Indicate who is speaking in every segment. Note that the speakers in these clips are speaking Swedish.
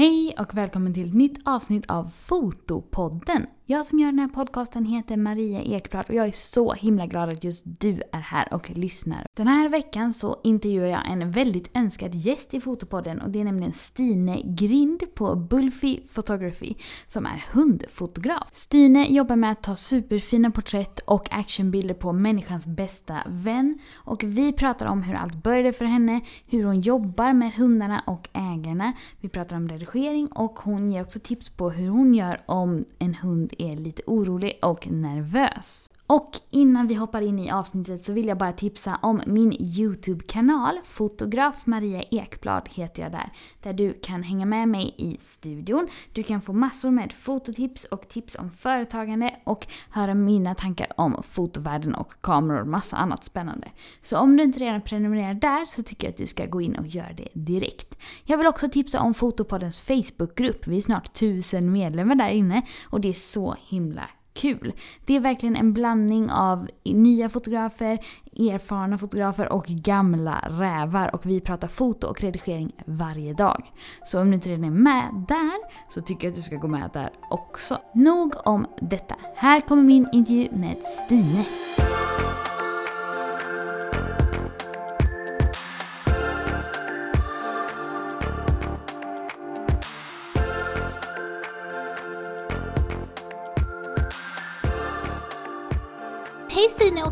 Speaker 1: Hej och välkommen till ett nytt avsnitt av Fotopodden. Jag som gör den här podcasten heter Maria Ekblad och jag är så himla glad att just du är här och lyssnar. Den här veckan så intervjuar jag en väldigt önskad gäst i Fotopodden och det är nämligen Stine Grind på Bulfi Photography som är hundfotograf. Stine jobbar med att ta superfina porträtt och actionbilder på människans bästa vän och vi pratar om hur allt började för henne, hur hon jobbar med hundarna och ägarna. Vi pratar om redigering och hon ger också tips på hur hon gör om en hund är lite orolig och nervös. Och innan vi hoppar in i avsnittet så vill jag bara tipsa om min YouTube-kanal. Fotograf Maria Ekblad heter jag där. Där du kan hänga med mig i studion. Du kan få massor med fototips och tips om företagande och höra mina tankar om fotovärlden och kameror och massa annat spännande. Så om du inte redan prenumererar där så tycker jag att du ska gå in och göra det direkt. Jag vill också tipsa om Fotopoddens Facebookgrupp. Vi är snart tusen medlemmar där inne och det är så himla kul. Det är verkligen en blandning av nya fotografer, erfarna fotografer och gamla rävar och vi pratar foto och redigering varje dag. Så om du inte redan är med där så tycker jag att du ska gå med där också. Nog om detta. Här kommer min intervju med Stine.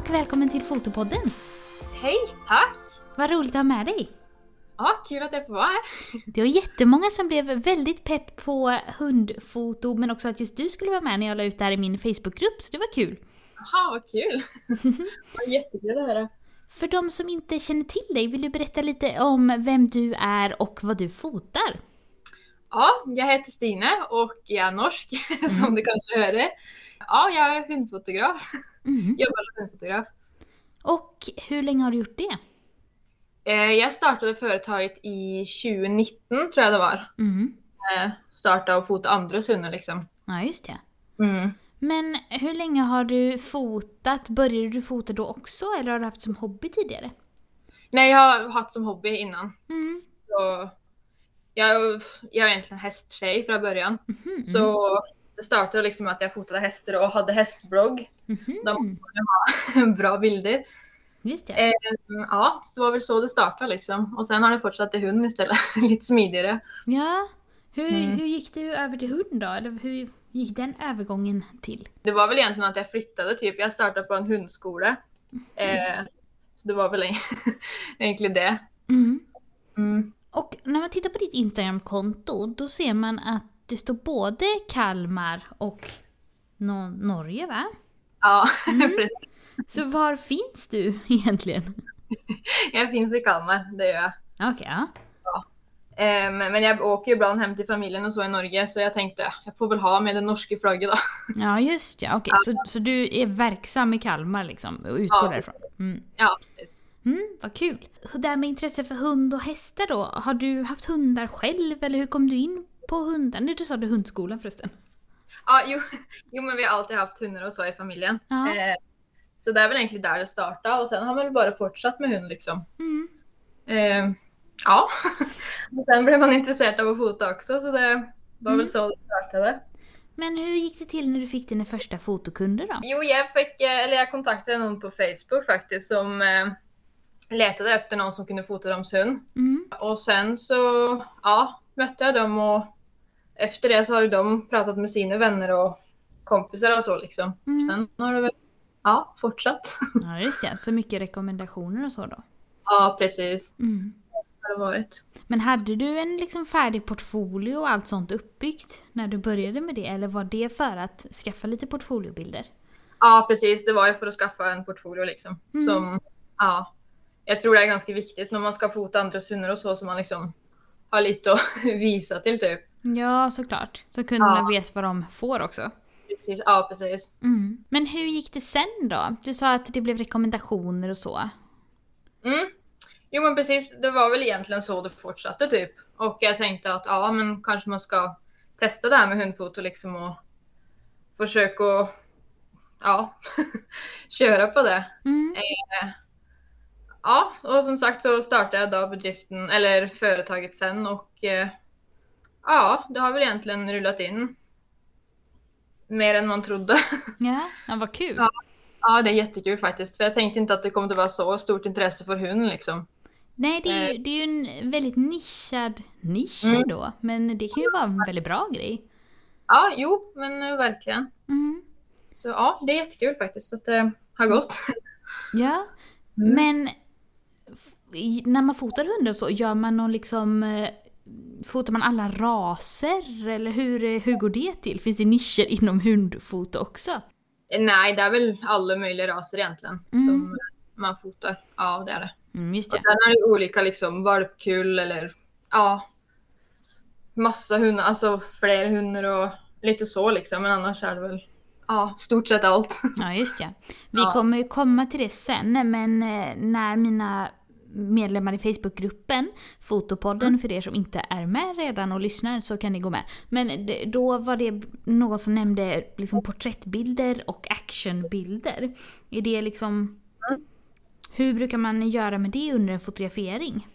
Speaker 1: Och välkommen till Fotopodden!
Speaker 2: Hej, tack!
Speaker 1: Vad roligt att ha med dig!
Speaker 2: Ja, kul att jag får vara här.
Speaker 1: Det var jättemånga som blev väldigt pepp på hundfoto men också att just du skulle vara med när jag la ut det här i min Facebookgrupp så det var kul.
Speaker 2: Jaha, vad kul! Vad jättekul att höra.
Speaker 1: För de som inte känner till dig, vill du berätta lite om vem du är och vad du fotar?
Speaker 2: Ja, jag heter Stine och jag är norsk som du kanske hörde. Ja, jag är hundfotograf.
Speaker 1: Mm.
Speaker 2: Jobbar som hundfotograf.
Speaker 1: Och hur länge har du gjort det?
Speaker 2: Eh, Jag startade företaget i 2019 tror jag det var.
Speaker 1: Mm.
Speaker 2: Eh, Starta och fota andras hundar liksom.
Speaker 1: Ja, just det.
Speaker 2: Mm.
Speaker 1: Men hur länge har du fotat? Började du fota då också eller har du haft som hobby tidigare?
Speaker 2: Nej, jag har haft som hobby innan.
Speaker 1: Mm.
Speaker 2: Så jag, jag är egentligen hästtjej från början.
Speaker 1: Mhm,
Speaker 2: Så det startade liksom med att jag fotade hästar och hade hästblogg.
Speaker 1: mhm.
Speaker 2: De borde ha bra bilder.
Speaker 1: Just det.
Speaker 2: Eh, ja, så det var väl så det startade liksom. Och sen har det fortsatt till hund istället. Lite smidigare.
Speaker 1: Ja. Hur,
Speaker 2: Mm.
Speaker 1: hur gick du över till hund då? Eller hur gick den övergången till?
Speaker 2: Det var väl egentligen att jag flyttade typ. Jag startade på en hundskola. Eh, så det var väl egentligen det.
Speaker 1: Mm.
Speaker 2: Mm.
Speaker 1: Och när man tittar på ditt Instagramkonto då ser man att det står både Kalmar och Nå- Norge va?
Speaker 2: Ja,
Speaker 1: Mm.
Speaker 2: precis.
Speaker 1: Så var finns du egentligen?
Speaker 2: Jag finns i Kalmar, det gör jag.
Speaker 1: Okej, ja.
Speaker 2: Eh, men men jag åker ibland hem till familjen och så i Norge. Så jag tänkte, jag får väl ha med det norska flagget då.
Speaker 1: Ja just ja, okej. Så, så du är verksam i Kalmar liksom och utgår
Speaker 2: Ja.
Speaker 1: därifrån? Mm.
Speaker 2: Ja, precis.
Speaker 1: Mm, vad kul. Det där med intresse för hund och hästar då, har du haft hundar själv eller hur kom du in på hundar? Nu du sa du hundskolan förresten.
Speaker 2: Ja, jo, jo, men vi har alltid haft hundar och så i familjen.
Speaker 1: Ja.
Speaker 2: Eh, så det är väl egentligen där det startade. Och sen har man väl bara fortsatt med hund liksom.
Speaker 1: Mm.
Speaker 2: Eh, ja, och sen blev man intresserad av att fota också så det var
Speaker 1: Mm.
Speaker 2: väl så det startade.
Speaker 1: Men hur gick det till när du fick dina första fotokunder då?
Speaker 2: Jo, jag fick, eh, eller jag kontaktade någon på Facebook faktiskt som eh, letade efter någon som kunde fota deras hund.
Speaker 1: Mm.
Speaker 2: Och sen så, ja, mötte jag dem och efter det så har ju de pratat med sina vänner och kompisar och så liksom.
Speaker 1: Mm.
Speaker 2: Sen har det väl, ja, fortsatt.
Speaker 1: Ja just det, så mycket rekommendationer och så då.
Speaker 2: ja, precis.
Speaker 1: Mm.
Speaker 2: Har det varit.
Speaker 1: Men hade du en liksom färdig portfolio och allt sånt uppbyggt när du började med det? Eller var det för att skaffa lite portfoliobilder?
Speaker 2: Ja, precis. Det var ju för att skaffa en portfolio liksom.
Speaker 1: Mm.
Speaker 2: Som, ja, jag tror det är ganska viktigt när man ska fota andras hundar och så, så man liksom har lite att visa till typ.
Speaker 1: Ja, såklart. Så kunderna
Speaker 2: Ja.
Speaker 1: vet vad de får också.
Speaker 2: Precis, ja precis.
Speaker 1: Mm. Men hur gick det sen då? Du sa att det blev rekommendationer och så.
Speaker 2: Mm. Jo men precis, det var väl egentligen så det fortsatte typ. Och jag tänkte att ja men kanske man ska testa det här med hundfoto liksom och försöka ja, köra på det.
Speaker 1: Mm.
Speaker 2: Ja, och som sagt så startade jag då bedriften, eller företaget sen och eh, ja, det har väl egentligen rullat in mer än man trodde.
Speaker 1: Ja, ja vad kul.
Speaker 2: Ja. Ja, det är jättekul faktiskt. För jag tänkte inte att det kommer att vara så stort intresse för hund liksom.
Speaker 1: Nej, det är, ju,
Speaker 2: Eh.
Speaker 1: det är ju en väldigt nischad nisch
Speaker 2: Mm.
Speaker 1: då. Men det kan ju vara en väldigt bra grej.
Speaker 2: Ja, jo, men eh, verkligen.
Speaker 1: Mm.
Speaker 2: Så ja, det är jättekul faktiskt att det har gått.
Speaker 1: Ja,
Speaker 2: Mm.
Speaker 1: men när man fotar hundar så, gör man någon liksom... Fotar man alla raser eller hur, hur går det till? Finns det nischer inom hundfoto också?
Speaker 2: Nej, det är väl alla möjliga raser egentligen
Speaker 1: Mm.
Speaker 2: som man fotar. Ja, det är det.
Speaker 1: Mm, just
Speaker 2: Och
Speaker 1: det.
Speaker 2: sen är det olika liksom valpkull eller ja, massa hundar, alltså fler hundar och lite så liksom. Men annars är det väl ja, stort sett allt.
Speaker 1: Ja, just det. Vi
Speaker 2: Ja.
Speaker 1: kommer ju komma till det sen, men eh, när mina medlemmar i Facebookgruppen, Fotopodden
Speaker 2: Mm.
Speaker 1: för er som inte är med redan och lyssnar så kan ni gå med. Men det, då var det någon som nämnde liksom porträttbilder och actionbilder. Är det liksom...
Speaker 2: Mm.
Speaker 1: Hur brukar man göra med det under en fotografering?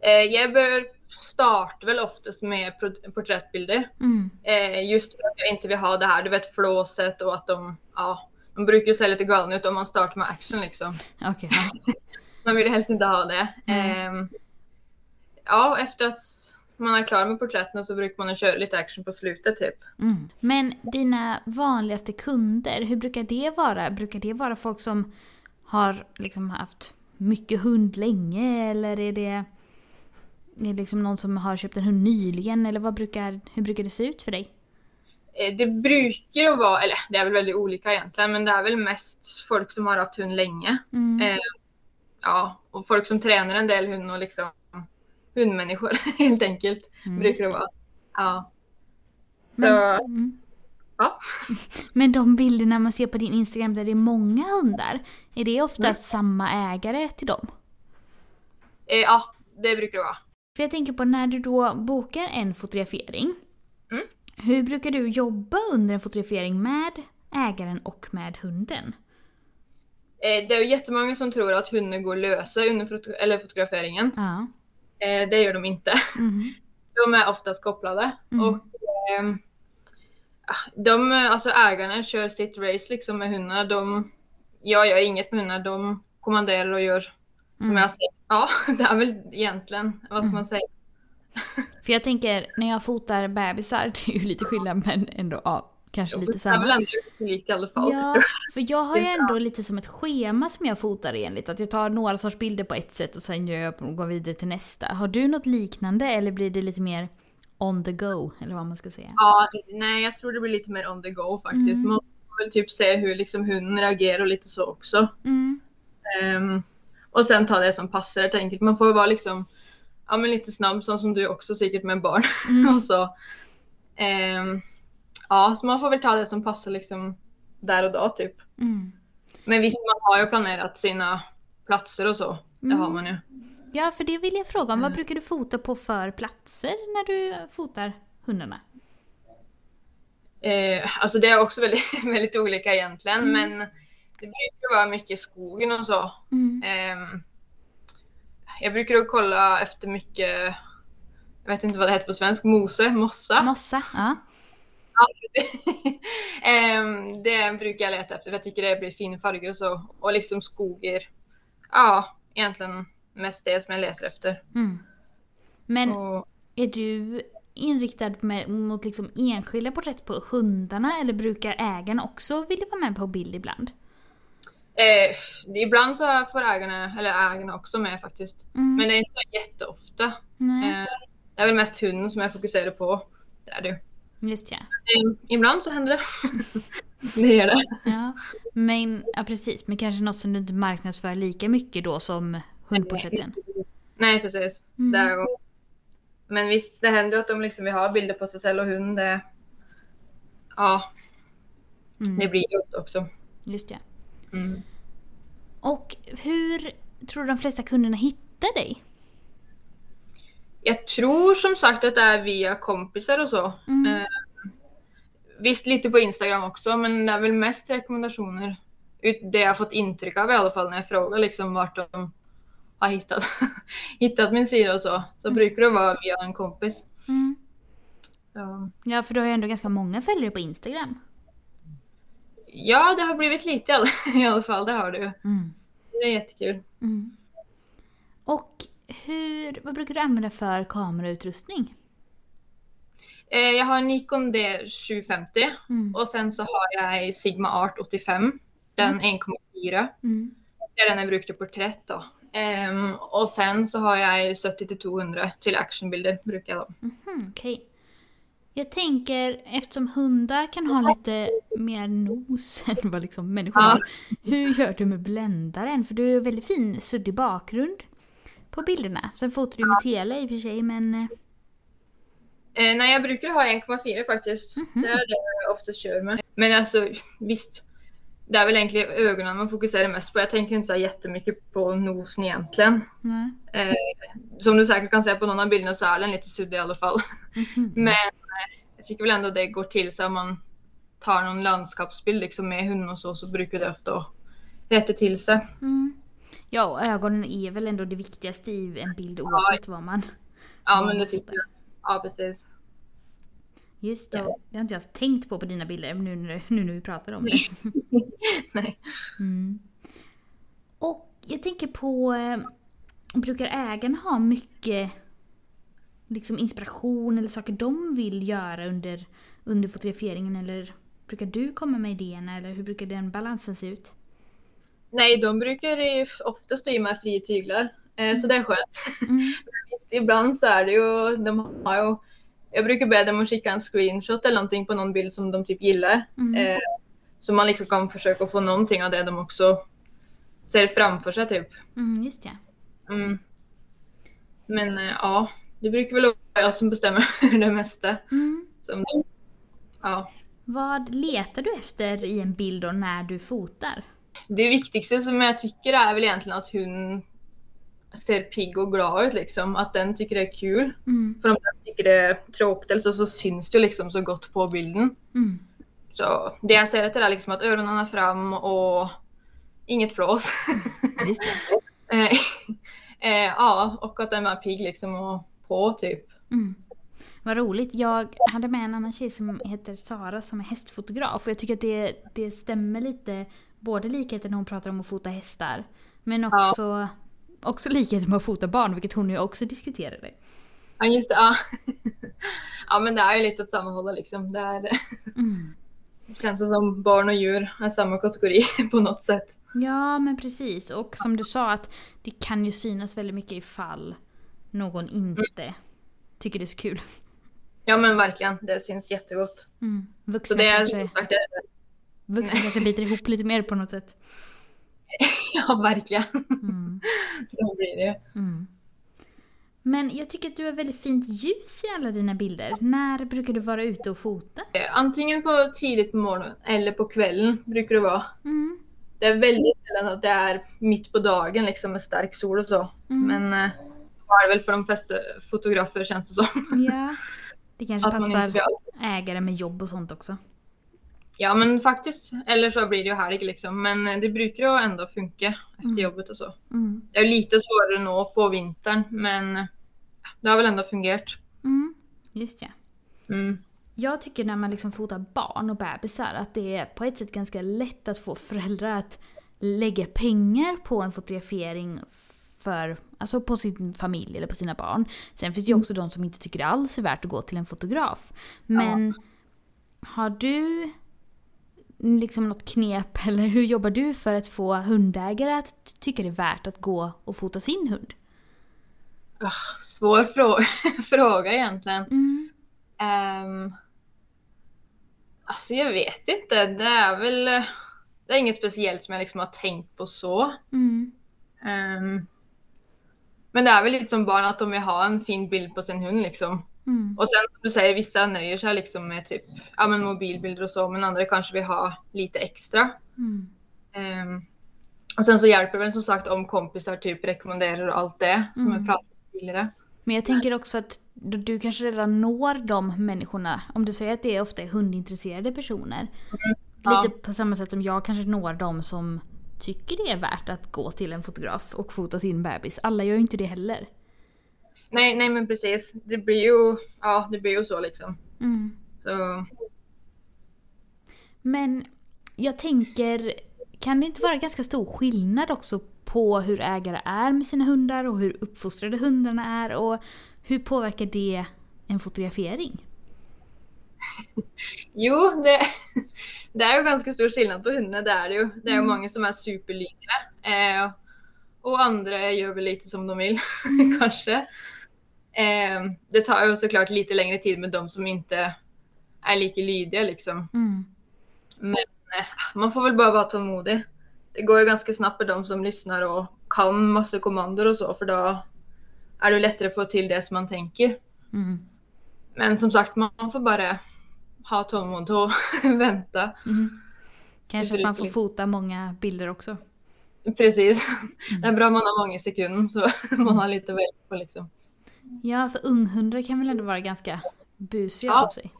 Speaker 2: Eh, jag bör starta väl oftast med porträttbilder.
Speaker 1: Mm.
Speaker 2: Eh, just för att jag inte vill ha det här, du vet flåset och att de, ja, de brukar ju se lite galna ut om man startar med action liksom.
Speaker 1: Ja.
Speaker 2: Man vill helst inte ha det.
Speaker 1: Nej.
Speaker 2: Ehm, ja, efter att man är klar med porträtten så brukar man köra lite action på slutet typ.
Speaker 1: Mm. Men dina vanligaste kunder, hur brukar det vara? Brukar det vara folk som har liksom haft mycket hund länge eller är det, är det liksom någon som har köpt en hund nyligen eller vad brukar, hur brukar det se ut för dig?
Speaker 2: Eh, det brukar vara, eller det är väl väldigt olika egentligen, men det är väl mest folk som har haft hund länge.
Speaker 1: Mm.
Speaker 2: Eh, ja, och folk som tränar en del hund och liksom hundmänniskor helt enkelt.
Speaker 1: Mm,
Speaker 2: brukar det vara. Ja. Så,
Speaker 1: Men, mm.
Speaker 2: ja.
Speaker 1: Men de bilderna man ser på din Instagram där det är många hundar, är det ofta
Speaker 2: Mm.
Speaker 1: samma ägare till dem?
Speaker 2: Eh, ja, det brukar det vara.
Speaker 1: För jag tänker på när du då bokar en fotografering. Hur brukar du jobba under en fotografering med ägaren och med hunden?
Speaker 2: Eh, det är ju jättemånga som tror att hunden går lösa under foto- eller fotograferingen.
Speaker 1: Ja.
Speaker 2: Eh, det gör de inte.
Speaker 1: Mm.
Speaker 2: De är oftast kopplade.
Speaker 1: Mm.
Speaker 2: Och ehm, ah, de, alltså ägarna kör sitt race liksom med hundar. De, jag gör inget med hundar. De kommanderar och gör som
Speaker 1: Mm.
Speaker 2: jag säger. Ja, det är väl egentligen, vad ska
Speaker 1: Mm.
Speaker 2: man säga?
Speaker 1: För jag tänker, när jag fotar bebisar, det är ju lite skillnad men ändå ja, kanske lite
Speaker 2: Det är väl
Speaker 1: samma.
Speaker 2: lika i alla fall.
Speaker 1: Ja, för jag har ju ändå lite som ett schema som jag fotar enligt. Att jag tar några sorts bilder på ett sätt och sen gör jag, går vidare till nästa. Har du något liknande eller blir det lite mer on the go? Eller vad man ska säga.
Speaker 2: Ja, nej jag tror det blir lite mer on the go faktiskt.
Speaker 1: Mm.
Speaker 2: Man får väl typ se hur liksom hunden reagerar och lite så också.
Speaker 1: Mm.
Speaker 2: Ehm, och sen ta det som passar helt enkelt. Man får vara liksom ja, men lite snabb, sån som du också säkert med barn.
Speaker 1: Mm.
Speaker 2: och så. Ehm, ja, så man får väl ta det som passar liksom där och då typ.
Speaker 1: Mm.
Speaker 2: Men visst, man har ju planerat sina platser och så. Det
Speaker 1: Mm.
Speaker 2: har man ju.
Speaker 1: Ja, för det vill jag fråga om. Vad
Speaker 2: Mm.
Speaker 1: brukar du fota på för platser när du fotar hundarna?
Speaker 2: Eh, alltså det är också väldigt, väldigt olika egentligen,
Speaker 1: Mm.
Speaker 2: men det brukar vara mycket skogen och så.
Speaker 1: Mm.
Speaker 2: Jag brukar kolla efter mycket, jag vet inte vad det heter på svensk, mose, mossa.
Speaker 1: Mossa? Ja.
Speaker 2: Ehm, det brukar jag leta efter för jag tycker det blir fina färger och så. Och liksom skogar. Ja, egentligen mest det som jag letar efter.
Speaker 1: Mm. Men
Speaker 2: Och,
Speaker 1: är du inriktad med, mot liksom enskilda porträtt på hundarna eller brukar ägaren också vilja vara med på bild ibland?
Speaker 2: Eh, ibland så får ägarna, eller ägarna också med faktiskt.
Speaker 1: Mm.
Speaker 2: Men det är inte så jätteofta. Eh, det är väl mest hunden som jag fokuserar på. Det är det ju.
Speaker 1: just ja.
Speaker 2: Ehm, ibland så händer det. det gör det.
Speaker 1: ja. Men, ja precis, men kanske något som du inte marknadsför lika mycket då som hundporträtten.
Speaker 2: Nej precis.
Speaker 1: Mm.
Speaker 2: Det är, men visst, det händer ju att de liksom vill ha bilder på sig själv och hund. Det, ja,
Speaker 1: Mm.
Speaker 2: det blir gjort också.
Speaker 1: Just ja.
Speaker 2: Mm.
Speaker 1: Och hur tror du de flesta kunderna hittar dig?
Speaker 2: Jag tror som sagt att det är via kompisar och så.
Speaker 1: Mm.
Speaker 2: Eh, visst lite på Instagram också, men det är väl mest rekommendationer. Ut- Det jag fått intryck av i alla fall när jag frågar liksom vart de har hittat, hittat min sida och så, så
Speaker 1: Mm.
Speaker 2: brukar det vara via en kompis.
Speaker 1: Mm.
Speaker 2: Ja.
Speaker 1: Ja, för du har ju ändå ganska många följare på Instagram.
Speaker 2: Ja, det har blivit lite i alla, fall, det har du.
Speaker 1: Mm.
Speaker 2: Det är jättekul.
Speaker 1: Mm. Och hur, vad brukar du använda för kamerautrustning?
Speaker 2: Eh, jag har Nikon D750
Speaker 1: Mm.
Speaker 2: och sen så har jag Sigma Art 85. Den 1,4.
Speaker 1: Mm.
Speaker 2: Det är den jag brukar porträtt då. Ehm, och sen så har jag 70-200 till actionbilder brukar jag då.
Speaker 1: Mhm, Okej. Jag tänker, eftersom hundar kan ha lite mer nos än vad liksom människor
Speaker 2: Ja.
Speaker 1: har. Hur gör du med bländaren? För du har ju väldigt fin suddig bakgrund på bilderna. Sen fotar du med tele i och för sig men... eh,
Speaker 2: Eh, nej, jag brukar ha 1,4 faktiskt.
Speaker 1: Mhm.
Speaker 2: Det är det jag oftast kör med. Men alltså visst, det är väl egentligen ögonen man fokuserar mest på. Jag tänker inte så jättemycket på nosen egentligen.
Speaker 1: Nej.
Speaker 2: Eh, som du säkert kan se på någon av bilderna så är den lite suddig i alla fall.
Speaker 1: Mhm.
Speaker 2: Men eh, jag tycker väl ändå det går till så om man tar någon landskapsbild liksom med hunden och så, så brukar det ofta rätta till sig.
Speaker 1: Mm. Ja, och ögonen är väl ändå det viktigaste i en bild oavsett vad man...
Speaker 2: Ja, men det tycker jag. Ja, precis.
Speaker 1: Just det.
Speaker 2: Ja.
Speaker 1: Det har inte jag tänkt på på dina bilder nu, när- nu när vi pratar om det.
Speaker 2: Nej.
Speaker 1: Mm. Och jag tänker på, eh, brukar ägarna ha mycket liksom inspiration eller saker de vill göra under, under fotograferingen eller brukar du komma med idéerna eller hur brukar den balansen se ut?
Speaker 2: Nej, de brukar ju oftast ge mig fria tyglar. Eh, Så det är skönt.
Speaker 1: Mm.
Speaker 2: Visst, ibland så är det ju, de har ju, jag brukar be dem att skicka en screenshot eller någonting på någon bild som de typ gillar.
Speaker 1: Mm.
Speaker 2: Eh, så man liksom kan försöka få någonting av det de också ser framför sig typ.
Speaker 1: Mm, just det.
Speaker 2: Mm. Men eh, ja, det brukar väl vara jag som bestämmer det mesta.
Speaker 1: Mm.
Speaker 2: Som, ja.
Speaker 1: Vad letar du efter i en bild då när du fotar?
Speaker 2: Det viktigaste som jag tycker är väl egentligen att hon ser pigg och glad ut liksom. Att den tycker det är kul.
Speaker 1: Mm.
Speaker 2: För om den tycker det är tråkigt eller så, så syns det ju liksom så gott på bilden.
Speaker 1: Mm.
Speaker 2: Så det jag ser efter är liksom att öronen är fram och inget flås. Eh, eh, ja, och att den är pigg liksom och på typ.
Speaker 1: Mm. Vad roligt. Jag hade med en annan tjej som heter Sara som är hästfotograf. Och jag tycker att det, det stämmer lite. Både likheten hon pratar om att fota hästar. Men
Speaker 2: Ja.
Speaker 1: Också, likheten med att fota barn, vilket hon ju också diskuterade.
Speaker 2: Ja just det, ja. ja men det är ju lite åt samma håll liksom. Det, är,
Speaker 1: Mm.
Speaker 2: det känns som barn och djur är samma kategori på något sätt.
Speaker 1: Ja, men precis. Och som du sa att det kan ju synas väldigt mycket ifall någon inte tycker det är så kul.
Speaker 2: Ja men verkligen, det syns jättegott.
Speaker 1: Mm.
Speaker 2: Så
Speaker 1: Vuxna,
Speaker 2: det är
Speaker 1: kanske,
Speaker 2: sagt, det-
Speaker 1: vuxna kanske biter ihop lite mer på något sätt.
Speaker 2: ja verkligen.
Speaker 1: Mm.
Speaker 2: Så blir det.
Speaker 1: Mm. Men jag tycker att du har väldigt fint ljus i alla dina bilder. När brukar du vara ute och fota?
Speaker 2: Eh, Antingen på tidigt på morgonen eller på kvällen brukar det vara.
Speaker 1: Mm.
Speaker 2: Det är väldigt sällan att det är mitt på dagen liksom med stark sol och så.
Speaker 1: Mm.
Speaker 2: Men eh, det är väl för de flesta fotografer känns det som.
Speaker 1: Ja. Det kanske
Speaker 2: Att man inte
Speaker 1: passar ägare med jobb och sånt också.
Speaker 2: Ja men faktiskt, eller så blir det ju helg liksom. Men eh, det brukar ju ändå funka efter
Speaker 1: Mm.
Speaker 2: jobbet och så.
Speaker 1: Mm.
Speaker 2: Det är lite svårare nå på vintern men eh, det har väl ändå fungerat.
Speaker 1: Mm. Just ja.
Speaker 2: Mm.
Speaker 1: Jag tycker när man liksom fotar barn och bebisar att det är på ett sätt ganska lätt att få föräldrar att lägga pengar på en fotografering för, alltså på sin familj eller på sina barn. Sen finns det ju också de som inte tycker det alls är värt att gå till en fotograf. Men har du liksom något knep eller hur jobbar du för att få hundägare att tycka det är värt att gå och fota sin hund?
Speaker 2: Ah, svår frå- fråga egentligen.
Speaker 1: Mm.
Speaker 2: Um, alltså jag vet inte. Det är väl det är inget speciellt som jag liksom har tänkt på så.
Speaker 1: Mm.
Speaker 2: Ehm, men det är väl lite som barn att de vill ha en fin bild på sin hund liksom.
Speaker 1: Mm.
Speaker 2: Och sen som du säger, vissa nöjer sig liksom med typ ja, men mobilbilder och så, men andra kanske vill ha lite extra.
Speaker 1: Mm.
Speaker 2: Ehm, och sen så hjälper väl som sagt om kompisar typ rekommenderar och allt det som
Speaker 1: Mm.
Speaker 2: jag pratade om tidigare.
Speaker 1: Men jag tänker också att du, du kanske redan når de människorna. Om du säger att det är ofta är hundintresserade personer.
Speaker 2: Ja.
Speaker 1: Lite på samma sätt som jag kanske når de som tycker det är värt att gå till en fotograf och fota sin bebis. Alla gör ju inte det heller.
Speaker 2: Nej, nej men precis. Det blir ju, ja, det blir ju så liksom.
Speaker 1: Mm.
Speaker 2: Så,
Speaker 1: Men jag tänker, kan det inte vara ganska stor skillnad också på hur ägare är med sina hundar och hur uppfostrade hundarna är och hur påverkar det en fotografering?
Speaker 2: jo, det, det är ju ganska stor skillnad på hundar, det är det ju. Det är ju
Speaker 1: Mm.
Speaker 2: många som är superlydiga. Eh, och andra gör väl lite som de vill, kanske. Eh, det tar ju såklart lite längre tid med de som inte är lika lydiga liksom.
Speaker 1: Mm.
Speaker 2: Men eh, man får väl bara vara tålmodig. Det går ju ganska snabbt med de som lyssnar och kan massa kommandor och så, för då är det lättare att få till det som man tänker.
Speaker 1: Mm.
Speaker 2: Men som sagt, man får bara ha tålamod och vänta.
Speaker 1: Mm. Kanske att man får fota många bilder också.
Speaker 2: Precis. Det är bra om man har många sekunder så man har lite att välja på liksom.
Speaker 1: Ja, för unghundar kan väl ändå vara ganska busiga
Speaker 2: Ja.
Speaker 1: av sig.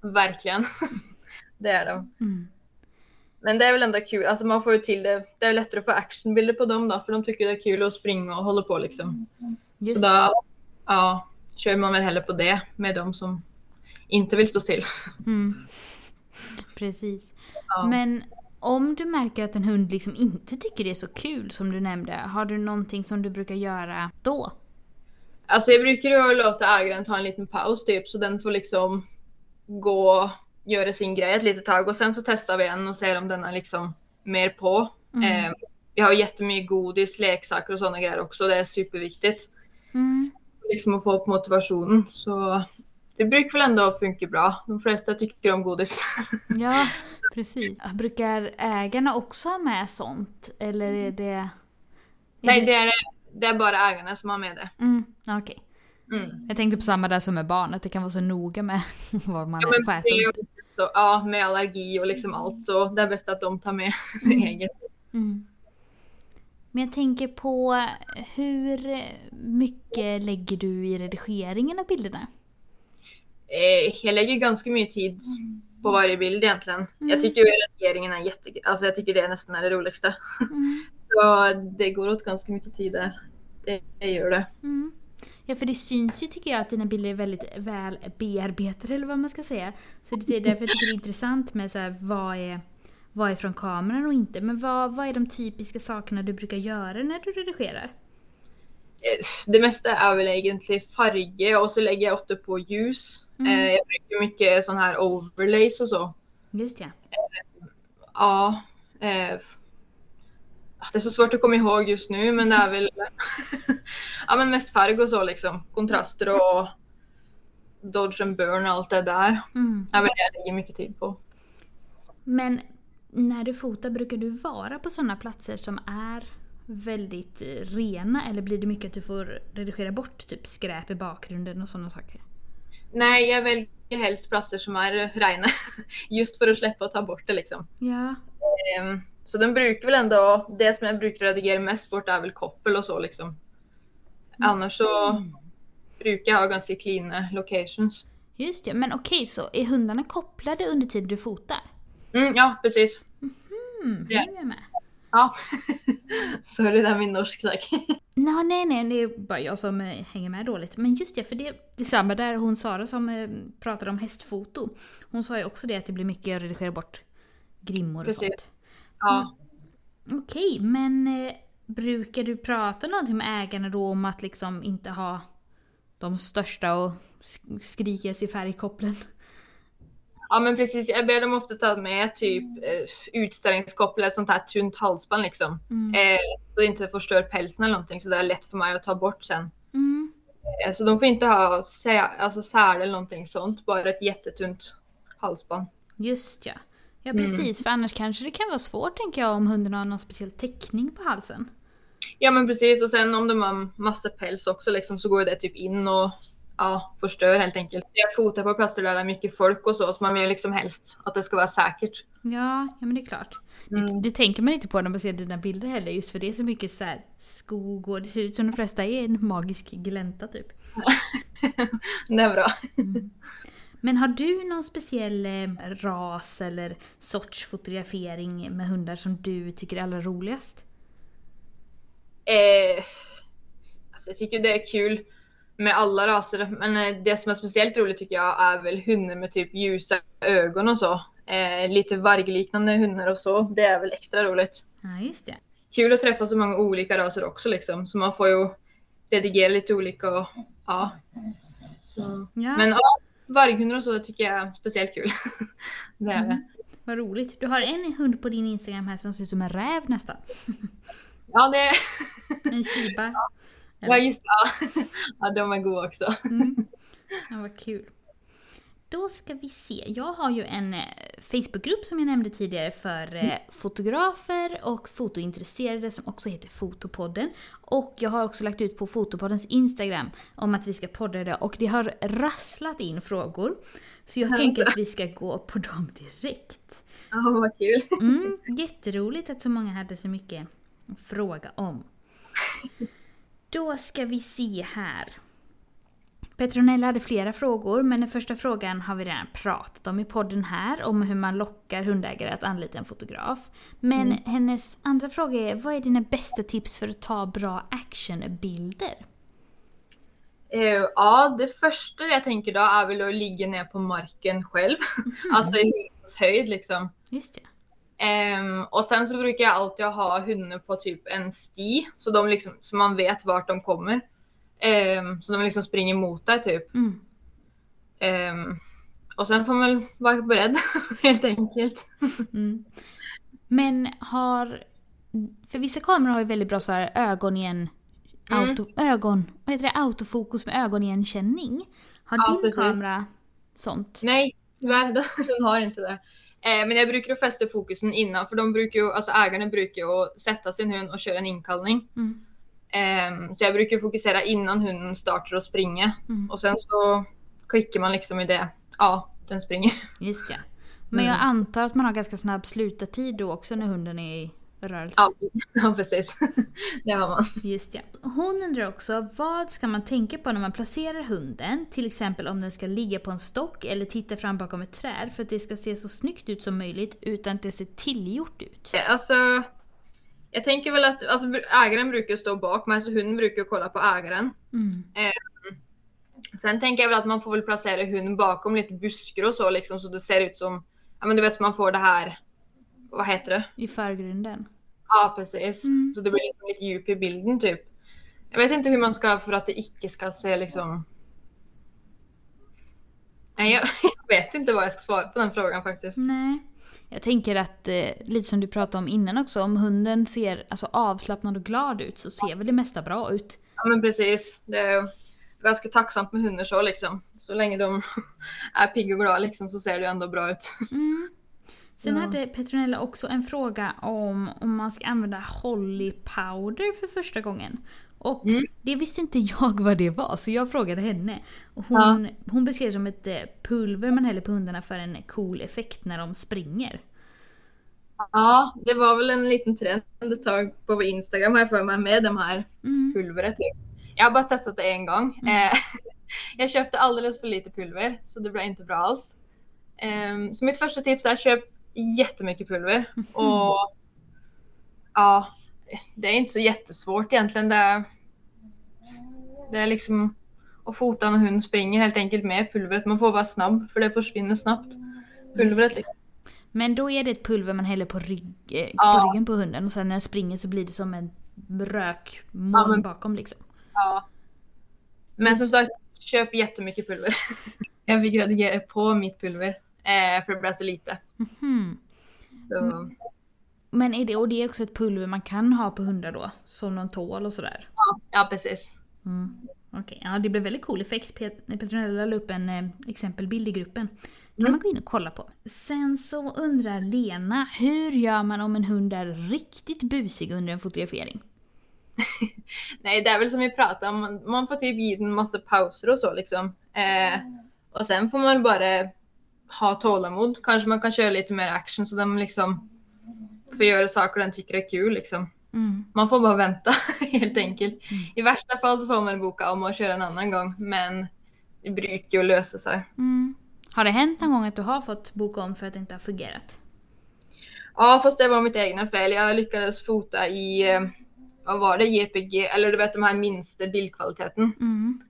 Speaker 2: Verkligen. Det är de.
Speaker 1: Mm.
Speaker 2: Men det är väl ändå kul, alltså man får ju till det. Det är lättare att få actionbilder på dem då, för de tycker det är kul att springa och hålla på liksom.
Speaker 1: Just
Speaker 2: Så då, ja, kör man väl hellre på det med de som inte vill stå still.
Speaker 1: Mm. Precis.
Speaker 2: Ja.
Speaker 1: Men om du märker att en hund liksom inte tycker det är så kul som du nämnde, har du någonting som du brukar göra då?
Speaker 2: Alltså jag brukar ju låta ägaren ta en liten paus typ så den får liksom gå och göra sin grej ett litet tag och sen så testar vi igen och ser om den är liksom mer på.
Speaker 1: Mm.
Speaker 2: Eh, vi har jättemycket godis, leksaker och sådana grejer också. Det är superviktigt.
Speaker 1: Mm.
Speaker 2: Liksom att få upp motivationen. Så det brukar väl ändå funka bra. De flesta tycker om godis.
Speaker 1: Ja, precis. Brukar ägarna också ha med sånt? Eller är det... Är
Speaker 2: Nej, det är, det är bara ägarna som har med det.
Speaker 1: Mm, okej.
Speaker 2: Mm.
Speaker 1: Jag tänkte på samma där som med barn, att det kan vara så noga med vad man
Speaker 2: Ja,
Speaker 1: får äta.
Speaker 2: så, ja, med allergi och liksom allt så det är bäst att de tar med eget.
Speaker 1: Mm. Men jag tänker på hur mycket lägger du i redigeringen av bilderna?
Speaker 2: Eh, jag lägger ganska mycket tid på varje bild egentligen.
Speaker 1: Mm.
Speaker 2: Jag tycker ju redigeringen är jätte... Alltså jag tycker det nästan är det roligaste. Så det går åt ganska mycket tid där. Det, det gör det.
Speaker 1: Mm. Ja, för det syns ju tycker jag att dina bilder är väldigt väl bearbetade eller vad man ska säga. Så det är därför jag tycker det är intressant med så här, vad är vad är från kameran och inte. Men vad, vad är de typiska sakerna du brukar göra när du redigerar?
Speaker 2: Eh, Det mesta är väl egentligen färger och så lägger jag ofta på ljus.
Speaker 1: Mm.
Speaker 2: Eh, jag brukar mycket sån här overlays och så.
Speaker 1: Just ja.
Speaker 2: Ja. Det är så svårt att komma ihåg just nu men det är väl ja, men mest färg och så liksom. Kontraster och dodge and burn och allt det där.
Speaker 1: Mm.
Speaker 2: Det är väl det jag lägger mycket tid på.
Speaker 1: Men när du fotar, brukar du vara på sådana platser som är väldigt rena eller blir det mycket att du får redigera bort typ skräp i bakgrunden och sådana saker?
Speaker 2: Nej, jag väljer helst platser som är rena. Just för att släppa och ta bort det liksom.
Speaker 1: Ja.
Speaker 2: Ehm, Så den brukar väl ändå, det som jag brukar redigera mest bort är väl koppel och så liksom. Annars så brukar jag ha ganska clean locations.
Speaker 1: Just det, men okej så är hundarna kopplade under tiden du fotar?
Speaker 2: Mm, ja, precis.
Speaker 1: Mm, nu är jag med.
Speaker 2: Ja. Sorry, det är min norsk tack.
Speaker 1: Nå, nej, nej, det är bara jag som eh, hänger med dåligt. Men just det, för det, det är samma där hon Sara som eh, pratade om hästfoto. Hon sa ju också det att det blir mycket att redigera bort grimmor och
Speaker 2: Precis.
Speaker 1: sånt.
Speaker 2: Ja.
Speaker 1: Okej, men eh, brukar du prata någonting med ägarna då om att liksom inte ha de största och sk- skrikigaste färgkopplen?
Speaker 2: ja, men precis. Jag ber dem ofta ta med typ eh, utställningskoppel, ett sånt här tunt halsband liksom.
Speaker 1: Mm.
Speaker 2: Eh, så det inte förstör pälsen eller någonting, så det är lätt för mig att ta bort sen.
Speaker 1: Mm.
Speaker 2: Eh, så de får inte ha sä- alltså säl eller någonting sånt, bara ett jättetunt halsband.
Speaker 1: Just ja. Ja
Speaker 2: Mm.
Speaker 1: precis, för annars kanske det kan vara svårt tänker jag om hunden har någon speciell teckning på halsen.
Speaker 2: Ja men precis och sen om de har massa päls också liksom så går det typ in och ja, förstör helt enkelt. Jag fotar på platser där det är mycket folk och så så man vill ju liksom helst att det ska vara säkert.
Speaker 1: Ja, ja men det är klart.
Speaker 2: Mm.
Speaker 1: Det, det tänker man inte på när man ser dina bilder heller just för det är så mycket så här skog och det ser ut som de flesta är en magisk glänta typ.
Speaker 2: det är bra.
Speaker 1: Men har du någon speciell eh, ras eller sorts fotografering med hundar som du tycker är allra roligast?
Speaker 2: Eh, alltså jag tycker det är kul med alla raser, men eh, det som är speciellt roligt tycker jag är väl hundar med typ ljusa ögon och så. Eh, lite vargliknande hundar och så. Det är väl extra roligt.
Speaker 1: Ja, just det.
Speaker 2: Kul att träffa så många olika raser också liksom, så man får ju redigera lite olika och ja. Så.
Speaker 1: Ja.
Speaker 2: Men ja, varghundar och så det tycker jag är speciellt kul. det är det.
Speaker 1: Mm. Vad roligt. Du har en hund på din Instagram här som ser ut som en räv nästan.
Speaker 2: Ja, det
Speaker 1: En shiba.
Speaker 2: ja, just ja. ja, de är goda också.
Speaker 1: Mm. Ja, vad kul. Då ska vi se. Jag har ju en eh, Facebookgrupp som jag nämnde tidigare för eh, fotografer och fotointresserade som också heter Fotopodden. Och jag har också lagt ut på Fotopoddens Instagram om att vi ska podda idag och det har rasslat in frågor. Så jag tänker att vi ska gå på dem direkt.
Speaker 2: Ja, vad kul.
Speaker 1: Mm, jätteroligt att så många hade så mycket att fråga om. Då ska vi se här. Petronella hade flera frågor, men den första frågan har vi redan pratat om i podden här, om hur man lockar hundägare att anlita en fotograf. Men hennes andra fråga är, vad är dina bästa tips för att ta bra actionbilder?
Speaker 2: Eh, ja, det första jag tänker då är väl att ligga ner på marken själv. alltså i hundens höjd liksom.
Speaker 1: Just det.
Speaker 2: Ehm, och sen så brukar jag alltid ha hundar på typ en sti så, de liksom, så man vet vart de kommer. Ehm, så de liksom springer mot dig typ.
Speaker 1: Mm.
Speaker 2: Ehm, och sen får man väl vara beredd helt enkelt.
Speaker 1: Mm. Men har... För vissa kameror har ju väldigt bra så här ögon igen...
Speaker 2: Mm.
Speaker 1: Auto, ögon... Vad heter det? Autofokus med ögonigenkänning. Har
Speaker 2: Ja,
Speaker 1: din
Speaker 2: precis.
Speaker 1: kamera sånt?
Speaker 2: Nej, tyvärr, den har inte det. Eh, men jag brukar fästa fokusen innan för de brukar ju, alltså ägarna brukar ju sätta sin hund och köra en inkallning.
Speaker 1: Mm.
Speaker 2: Ehm, så jag brukar fokusera innan hunden startar att springa.
Speaker 1: Mm.
Speaker 2: Och sen så klickar man liksom i det. Ja, den springer.
Speaker 1: Just det. Men jag antar att man har ganska snabb slutartid då också när hunden är i rörelse.
Speaker 2: Ja, ja precis. det har man.
Speaker 1: Just det. Hon undrar också, vad ska man tänka på när man placerar hunden? Till exempel om den ska ligga på en stock eller titta fram bakom ett träd för att det ska se så snyggt ut som möjligt utan att det ser tillgjort ut.
Speaker 2: Alltså, jag tänker väl att alltså, ägaren brukar stå bak men alltså, hunden brukar kolla på ägaren.
Speaker 1: Mm.
Speaker 2: Sen tänker jag väl att man får väl placera hunden bakom lite buskar och så liksom så det ser ut som, ja men du vet så man får det här, vad heter det?
Speaker 1: I förgrunden.
Speaker 2: Ja precis.
Speaker 1: Mm.
Speaker 2: Så det blir liksom lite djup i bilden typ. Jag vet inte hur man ska för att det icke ska se liksom... Nej jag, jag vet inte vad jag ska svara på den frågan faktiskt.
Speaker 1: Nej. Jag tänker att, eh, lite som du pratade om innan också, om hunden ser alltså, avslappnad och glad ut så ser väl det mesta bra ut.
Speaker 2: Ja men precis. Det är ganska tacksamt med hundar så liksom. Så länge de är pigga och glada liksom så ser det ändå bra ut.
Speaker 1: Mm. Sen
Speaker 2: Ja.
Speaker 1: hade Petronella också en fråga om om man ska använda Holly Powder för första gången. Och
Speaker 2: Mm.
Speaker 1: det visste inte jag vad det var, så jag frågade henne. Och hon, hon beskrev det som ett eh, pulver man häller på hundarna för en cool effekt när de springer.
Speaker 2: Ja, det var väl en liten trend ett tag på Instagram jag för mig med de här
Speaker 1: Mm.
Speaker 2: pulvret. Typ. Jag har bara testat det en gång. Eh, jag köpte alldeles för lite pulver så det blev inte bra alls. Ehm, så mitt första tips är köp jättemycket pulver. Och ja, det är inte så jättesvårt egentligen. Det är, det är liksom att fota när hund springer helt enkelt med pulvret. Man får vara snabb för det försvinner snabbt. Pulvret liksom.
Speaker 1: Men då är det ett pulver man häller på, rygg, eh,
Speaker 2: Ja.
Speaker 1: på ryggen på hunden och sen när den springer så blir det som en rökmoln
Speaker 2: Ja, men-
Speaker 1: bakom liksom.
Speaker 2: Ja. Men som sagt, köp jättemycket pulver. jag fick redigera på mitt pulver. Eh, för det blev så lite.
Speaker 1: Mhm.
Speaker 2: Så,
Speaker 1: Men är det, och det är också ett pulver man kan ha på hundar då? Som de tål och sådär?
Speaker 2: ja, ja, precis.
Speaker 1: Mm. Okej, ja det blev väldigt cool effekt. Pet- Petronella la upp en eh, exempelbild i gruppen. kan
Speaker 2: Mm.
Speaker 1: man gå in och kolla på. Sen så undrar Lena, hur gör man om en hund är riktigt busig under en fotografering?
Speaker 2: Nej, det är väl som vi pratade om. Man, man får typ ge den massa pauser och så liksom. Eh, och sen får man bara ha tålamod. Kanske man kan köra lite mer action så de liksom får göra saker den tycker är kul liksom.
Speaker 1: Mm.
Speaker 2: Man får bara vänta helt enkelt. I värsta fall så får man boka om och köra en annan gång. Men det brukar ju lösa sig.
Speaker 1: Mm. Har det hänt någon gång att du har fått boka om för att det inte har fungerat?
Speaker 2: Ja, fast det var mitt egna fel. Jag lyckades fota i, eh, vad var det, JPG, eller du vet de här minsta bildkvaliteten.
Speaker 1: Mm.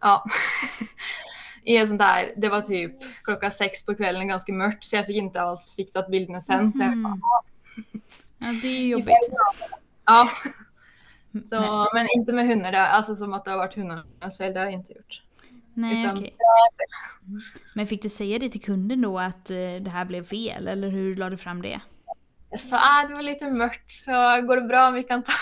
Speaker 2: Ja. I en sån där, det var typ klockan sex på kvällen, ganska mörkt, så jag fick inte alls fixat bilderna sen. Så jag,
Speaker 1: Mm. Ja, det är jobbigt.
Speaker 2: ja,
Speaker 1: Nej,
Speaker 2: så, men inte med hundar, alltså som att det har varit hundarnas fel, det har jag inte gjort.
Speaker 1: Nej
Speaker 2: utan-
Speaker 1: okej. Mm. Men fick du säga det till kunden då att eh, det här blev fel eller hur la du fram det?
Speaker 2: Jag sa ah, det var lite mörkt så går det bra om vi kan ta,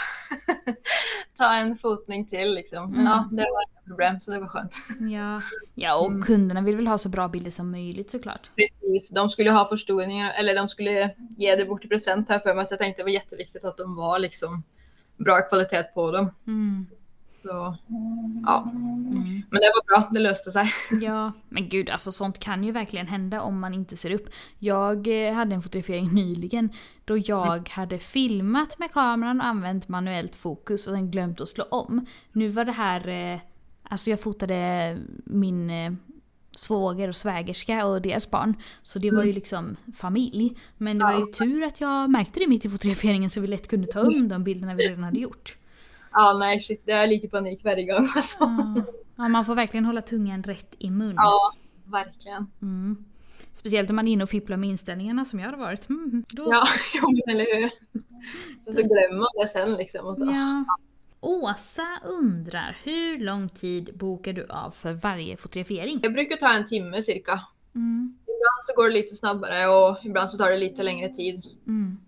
Speaker 2: ta en fotning till liksom. Men
Speaker 1: Mm.
Speaker 2: ja, det var inga problem så det var skönt.
Speaker 1: Ja, ja och
Speaker 2: Mm.
Speaker 1: kunderna vill väl ha så bra bilder som möjligt såklart.
Speaker 2: Precis, de skulle ha förstoringar eller de skulle ge det bort i present här för mig så jag tänkte det var jätteviktigt att de var liksom bra kvalitet på dem.
Speaker 1: Mm.
Speaker 2: Så ja,
Speaker 1: Mm.
Speaker 2: men det var bra, det löste sig.
Speaker 1: Ja, men gud alltså sånt kan ju verkligen hända om man inte ser upp. Jag eh, hade en fotografering nyligen då jag hade filmat med kameran och använt manuellt fokus och sen glömt att slå om. Nu var det här, eh, alltså jag fotade min eh, svåger och svägerska och deras barn. Så det var ju liksom familj. Men det var ju tur att jag märkte det mitt i fotograferingen så vi lätt kunde ta om de bilderna vi redan hade gjort.
Speaker 2: Ja, nej shit, det är lika panik varje gång alltså.
Speaker 1: Ja, Ja, man får verkligen hålla tungan rätt i mun.
Speaker 2: Ja, verkligen.
Speaker 1: Mm. Speciellt om man är inne och fipplar med inställningarna som jag har varit. Mm, då
Speaker 2: Ja, jo, eller hur. Så, så glömmer man det sen liksom. Och så.
Speaker 1: Ja. Åsa undrar, hur lång tid bokar du av för varje fotografering?
Speaker 2: Jag brukar ta en timme cirka.
Speaker 1: Mm.
Speaker 2: Ibland så går det lite snabbare och ibland så tar det lite längre tid.
Speaker 1: Mm.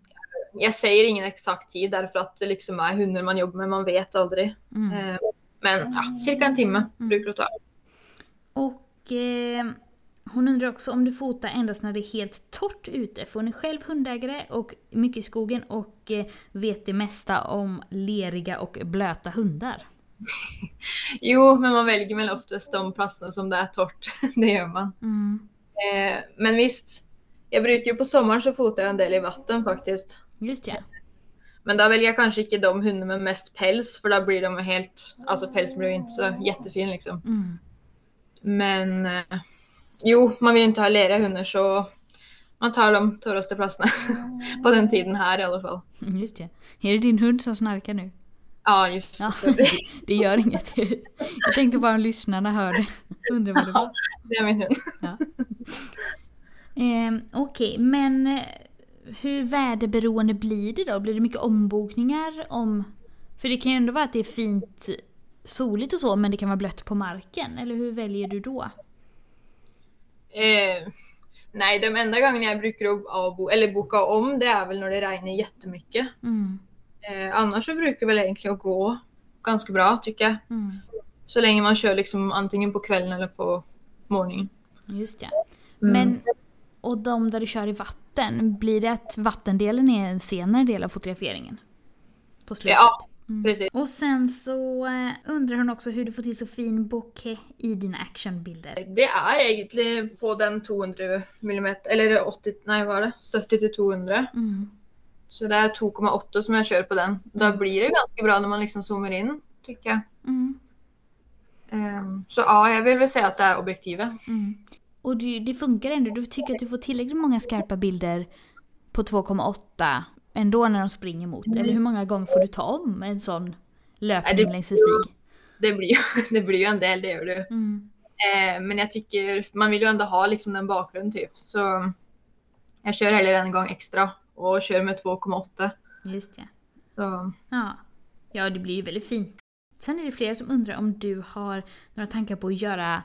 Speaker 2: Jag säger ingen exakt tid därför att det liksom är hundar man jobbar med, man vet aldrig.
Speaker 1: Mm.
Speaker 2: Eh, Men ja, cirka en timme brukar det ta.
Speaker 1: Och eh, hon undrar också om du fotar endast när det är helt torrt ute. För hon är själv hundägare och mycket i skogen och eh, vet det mesta om leriga och blöta hundar.
Speaker 2: Jo, men man väljer väl oftast de platserna som det är torrt. det gör man.
Speaker 1: Mm.
Speaker 2: Eh, Men visst, jag brukar ju på sommaren så fotar jag en del i vatten faktiskt.
Speaker 1: Just ja.
Speaker 2: Men då väljer jag kanske inte de hundar med mest päls för då blir de helt, alltså päls blir inte så jättefin liksom.
Speaker 1: Mm.
Speaker 2: Men eh, jo, man vill inte ha leriga hundar så man tar de torraste platserna på den tiden här i alla fall.
Speaker 1: Mm, Just ja. Är det din hund som snarkar nu?
Speaker 2: Ja, just
Speaker 1: Ja,
Speaker 2: det.
Speaker 1: det, gör inget. Jag tänkte bara om lyssnarna hörde. Undrar vad det var.
Speaker 2: Det är min hund.
Speaker 1: Ja. Eh, Okej, men eh, hur väderberoende blir det då? Blir det mycket ombokningar om... För det kan ju ändå vara att det är fint soligt och så, men det kan vara blött på marken. Eller hur väljer du då?
Speaker 2: Eh, nej, de enda gångerna jag brukar avbo- eller boka om det är väl när det regnar jättemycket.
Speaker 1: Mm.
Speaker 2: Eh, annars så brukar väl egentligen gå ganska bra tycker jag.
Speaker 1: Mm.
Speaker 2: Så länge man kör liksom antingen på kvällen eller på morgonen.
Speaker 1: Just ja.
Speaker 2: Mm.
Speaker 1: Men, och de där du kör i vatten, blir det att vattendelen är en senare del av fotograferingen? På slutet?
Speaker 2: Ja,
Speaker 1: Mm.
Speaker 2: precis.
Speaker 1: Och sen så eh, undrar hon också hur du får till så fin bokeh i dina actionbilder.
Speaker 2: Det är egentligen på den 200 mm, eller 80, nej vad var det? 70 till 200.
Speaker 1: Mm.
Speaker 2: Så det är 2,8 som jag kör på den. Då blir det ganska bra när man liksom zoomar in, tycker jag.
Speaker 1: Mm.
Speaker 2: Ehm, så ja, jag vill väl säga att det är objektivet.
Speaker 1: Mm. Och det, det funkar ändå. Du tycker att du får tillräckligt många skarpa bilder på 2,8 ändå när de springer mot? Eller hur många gånger får du ta om en sån löpning
Speaker 2: det-
Speaker 1: längs en stig?
Speaker 2: Det blir ju, det blir ju en del, det gör det.
Speaker 1: Mm.
Speaker 2: Eh, men jag tycker, man vill ju ändå ha liksom den bakgrunden typ. Så jag kör hellre en gång extra och kör med 2,8.
Speaker 1: Just ja.
Speaker 2: Så
Speaker 1: ja. Ja, det blir ju väldigt fint. Sen är det flera som undrar om du har några tankar på att göra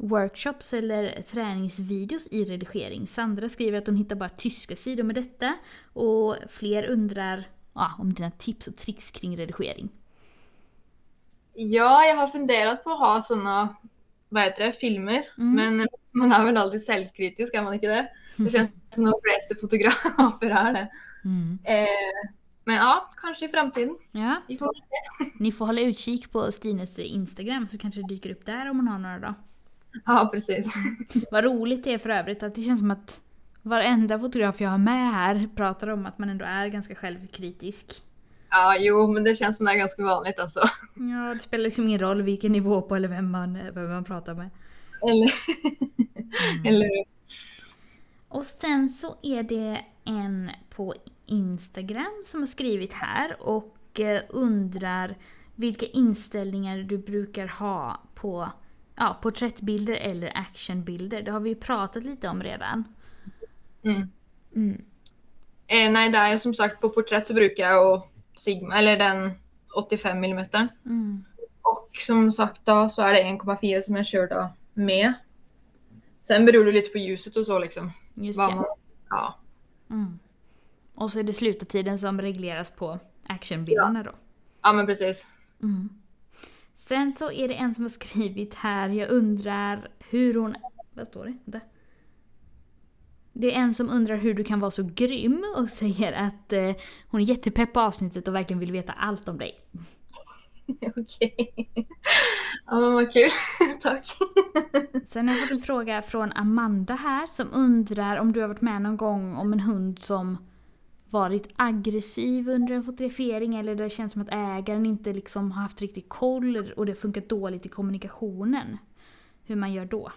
Speaker 1: workshops eller träningsvideos i redigering. Sandra skriver att hon hittar bara tyska sidor med detta. Och fler undrar ja, om dina tips och tricks kring redigering.
Speaker 2: ja, jag har funderat på att ha sådana, vad heter det, filmer.
Speaker 1: Mm.
Speaker 2: Men man är väl aldrig självkritisk, är man inte det? Det känns som de flesta fotografer är det.
Speaker 1: Mm.
Speaker 2: Eh, men ja, kanske i framtiden.
Speaker 1: Ja,
Speaker 2: Vi får se.
Speaker 1: ni får hålla utkik på Stines Instagram så kanske det dyker upp där om hon har några då.
Speaker 2: Ja, precis.
Speaker 1: Vad roligt det är för övrigt att det känns som att varenda fotograf jag har med här pratar om att man ändå är ganska självkritisk.
Speaker 2: Ja, jo, men det känns som det är ganska vanligt alltså.
Speaker 1: Ja, det spelar liksom ingen roll vilken nivå på eller vem man, vem man pratar med.
Speaker 2: Eller... Eller hur?
Speaker 1: Och sen så är det en på Instagram som har skrivit här och eh, undrar vilka inställningar du brukar ha på ja, porträttbilder eller actionbilder. Det har vi ju pratat lite om redan.
Speaker 2: Mm.
Speaker 1: Mm.
Speaker 2: Eh, nej, det är ju som sagt på porträtt så brukar jag och Sigma, eller den 85 mm.
Speaker 1: Mm.
Speaker 2: Och som sagt då så är det 1,4 som jag kör då med. Sen beror det lite på ljuset och så liksom.
Speaker 1: Just det.
Speaker 2: ja.
Speaker 1: Mm. Och så är det slutartiden som regleras på actionbilderna då.
Speaker 2: ja, men precis.
Speaker 1: Mm. Sen så är det en som har skrivit här, jag undrar hur hon... Vad står det? Vänta. Det är en som undrar hur du kan vara så grym och säger att eh, hon är jättepepp på avsnittet och verkligen vill veta allt om dig.
Speaker 2: Okej. Ja, men vad kul. Tack.
Speaker 1: Sen har jag fått en fråga från Amanda här som undrar om du har varit med någon gång om en hund som varit aggressiv under en fotografering eller där det känns som att ägaren inte liksom har haft riktigt koll och det funkat dåligt i kommunikationen. Hur man gör då.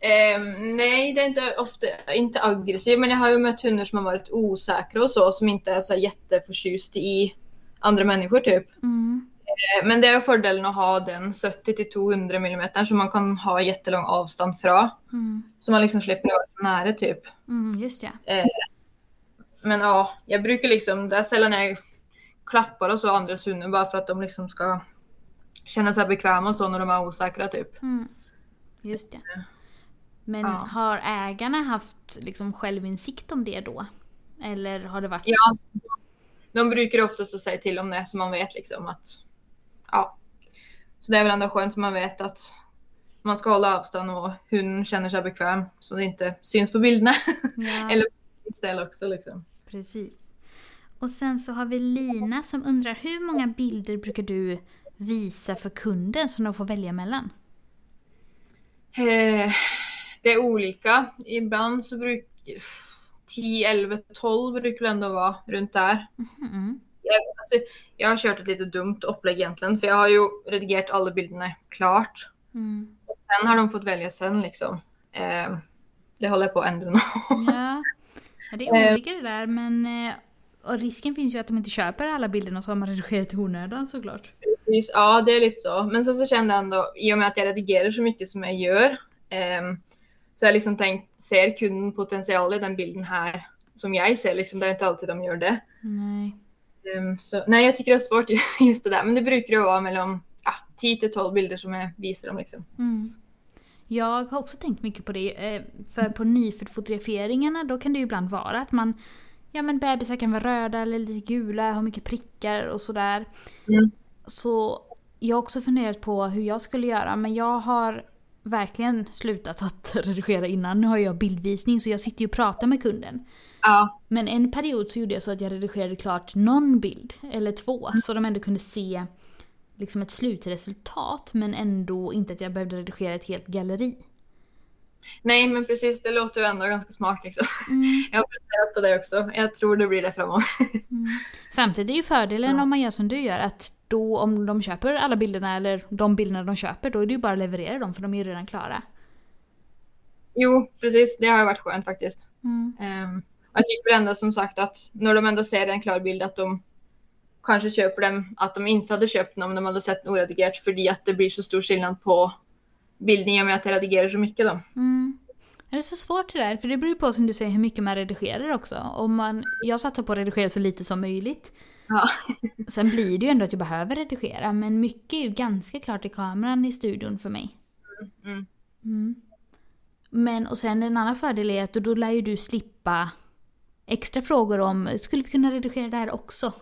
Speaker 2: Ehm, nej, det är inte ofta inte aggressiv, men jag har ju mött hundar som har varit osäkra och så, som inte är så jätteförtjust i andra människor typ.
Speaker 1: Mm.
Speaker 2: Eh, Men det är fördelen att ha den 70 till 200 mm som man kan ha jättelång avstånd från.
Speaker 1: Mm.
Speaker 2: Så man liksom slipper vara nära typ.
Speaker 1: Mm, just det.
Speaker 2: Men ja, jag brukar liksom, det är sällan jag klappar och så andras hundar bara för att de liksom ska känna sig bekväma och så när de är osäkra typ.
Speaker 1: Mm. Just det. Men
Speaker 2: Ja.
Speaker 1: har ägarna haft liksom självinsikt om det då? Eller har det varit...
Speaker 2: Ja, de brukar oftast säga till om det så man vet liksom att ja. Så det är väl ändå skönt att man vet att man ska hålla avstånd och hunden känner sig bekväm så det inte syns på bilderna.
Speaker 1: Ja,
Speaker 2: Eller på ställe också liksom.
Speaker 1: Precis. Och sen så har vi Lina som undrar hur många bilder brukar du visa för kunden som de får välja mellan?
Speaker 2: Eh, det är olika. Ibland så brukar 10, 11, 12 brukar det ändå vara runt där.
Speaker 1: Mm.
Speaker 2: Jag, alltså, jag har kört ett lite dumt upplägg egentligen för jag har ju redigerat alla bilderna klart.
Speaker 1: Mm.
Speaker 2: Sen har de fått välja sen liksom. Eh, det håller jag på att ändra nu.
Speaker 1: Ja. det är olika det där men eh, och risken finns ju att de inte köper alla bilderna så har man redigerat i onödan såklart.
Speaker 2: Precis, ja det är lite så. Men sen så kände jag ändå, i och med att jag redigerar så mycket som jag gör, ehm, så jag liksom tänkt, ser kunden potential i den bilden här som jag ser liksom, det är inte alltid de gör det.
Speaker 1: Nej.
Speaker 2: Ehm, så, nej, jag tycker det är svårt just det där, men det brukar ju vara mellan ja, 10 till 12 bilder som jag visar dem liksom.
Speaker 1: Mm. Jag har också tänkt mycket på det. eh, För på nyfödd-fotograferingarna då kan det ju ibland vara att man Ja men bebisar kan vara röda eller lite gula, har mycket prickar och sådär.
Speaker 2: Mm.
Speaker 1: Så jag har också funderat på hur jag skulle göra men jag har verkligen slutat att redigera innan. Nu har jag bildvisning så jag sitter ju och pratar med kunden.
Speaker 2: Ja,
Speaker 1: Men en period så gjorde jag så att jag redigerade klart någon bild, eller två, så de ändå kunde se liksom ett slutresultat men ändå inte att jag behövde redigera ett helt galleri.
Speaker 2: nej men precis, det låter ju ändå ganska smart liksom.
Speaker 1: Mm.
Speaker 2: Jag har funderat på det också. Jag tror det blir det framöver.
Speaker 1: Mm. Samtidigt är ju fördelen
Speaker 2: Ja.
Speaker 1: om man gör som du gör att då om de köper alla bilderna eller de bilderna de köper då är det ju bara att leverera dem för de är ju redan klara.
Speaker 2: Jo, precis, det har ju varit skönt faktiskt.
Speaker 1: Mm.
Speaker 2: Um, jag tycker ändå som sagt att när de ändå ser en klar bild att de kanske köper dem, att de inte hade köpt dem om de hade sett den oredigerat för att det blir så stor skillnad på bilden i och med att jag redigerar så mycket då.
Speaker 1: Mm. Det är så svårt det där, för det beror ju på som du säger hur mycket man redigerar också. Om man, jag satsar på att redigera så lite som möjligt.
Speaker 2: Ja.
Speaker 1: Sen blir det ju ändå att jag behöver redigera, men mycket är ju ganska klart i kameran i studion för mig.
Speaker 2: Mm.
Speaker 1: Mm. Men och sen en annan fördel är att då, då lär ju du slippa extra frågor om skulle vi kunna redigera det här också?